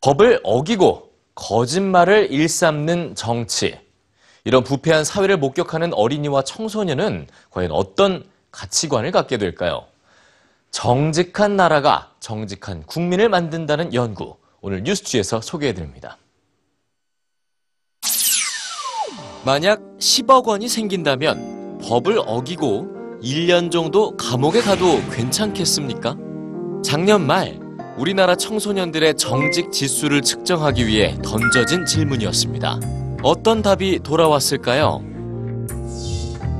법을 어기고 거짓말을 일삼는 정치. 이런 부패한 사회를 목격하는 어린이와 청소년은 과연 어떤 가치관을 갖게 될까요? 정직한 나라가 정직한 국민을 만든다는 연구. 오늘 뉴스취에서 소개해드립니다. 만약 10억 원이 생긴다면 법을 어기고 1년 정도 감옥에 가도 괜찮겠습니까? 작년 말 우리나라 청소년들의 정직 지수를 측정하기 위해 던져진 질문이었습니다. 어떤 답이 돌아왔을까요?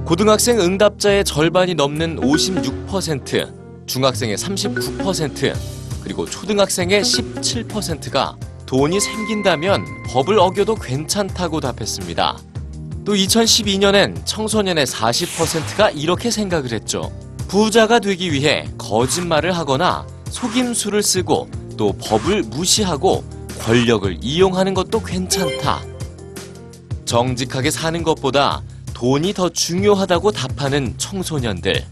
고등학생 응답자의 절반이 넘는 56%, 중학생의 39%, 그리고 초등학생의 17%가 돈이 생긴다면 법을 어겨도 괜찮다고 답했습니다. 또 2012년엔 청소년의 40%가 이렇게 생각을 했죠. 부자가 되기 위해 거짓말을 하거나 속임수를 쓰고 또 법을 무시하고 권력을 이용하는 것도 괜찮다. 정직하게 사는 것보다 돈이 더 중요하다고 답하는 청소년들.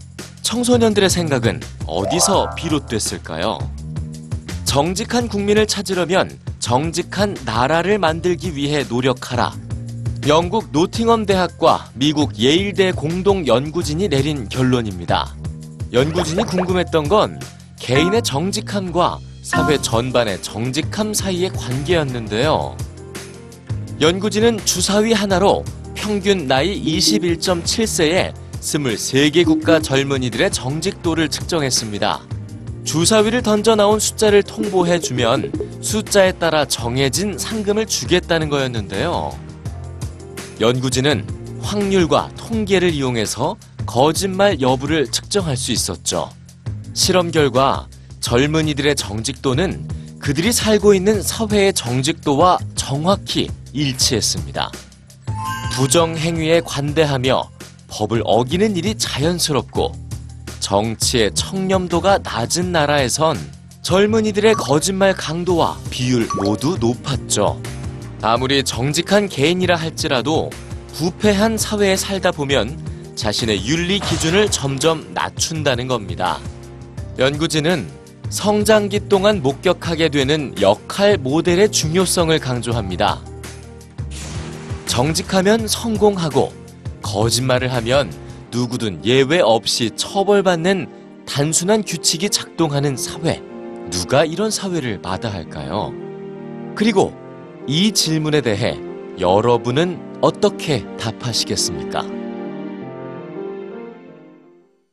청소년들의 생각은 어디서 비롯됐을까요? 정직한 국민을 찾으려면 정직한 나라를 만들기 위해 노력하라. 영국 노팅엄 대학과 미국 예일대 공동 연구진이 내린 결론입니다. 연구진이 궁금했던 건 개인의 정직함과 사회 전반의 정직함 사이의 관계였는데요. 연구진은 주사위 하나로 평균 나이 21.7세의 23개 국가 젊은이들의 정직도를 측정했습니다. 주사위를 던져 나온 숫자를 통보해 주면 숫자에 따라 정해진 상금을 주겠다는 거였는데요. 연구진은 확률과 통계를 이용해서 거짓말 여부를 측정할 수 있었죠. 실험 결과 젊은이들의 정직도는 그들이 살고 있는 사회의 정직도와 정확히 일치했습니다. 부정 행위에 관대하며 법을 어기는 일이 자연스럽고 정치의 청렴도가 낮은 나라에선 젊은이들의 거짓말 강도와 비율 모두 높았죠. 아무리 정직한 개인이라 할지라도 부패한 사회에 살다 보면 자신의 윤리 기준을 점점 낮춘다는 겁니다. 연구진은 성장기 동안 목격하게 되는 역할 모델의 중요성을 강조합니다. 정직하면 성공하고 거짓말을 하면 누구든 예외 없이 처벌받는 단순한 규칙이 작동하는 사회. 누가 이런 사회를 마다할까요? 그리고 이 질문에 대해 여러분은 어떻게 답하시겠습니까?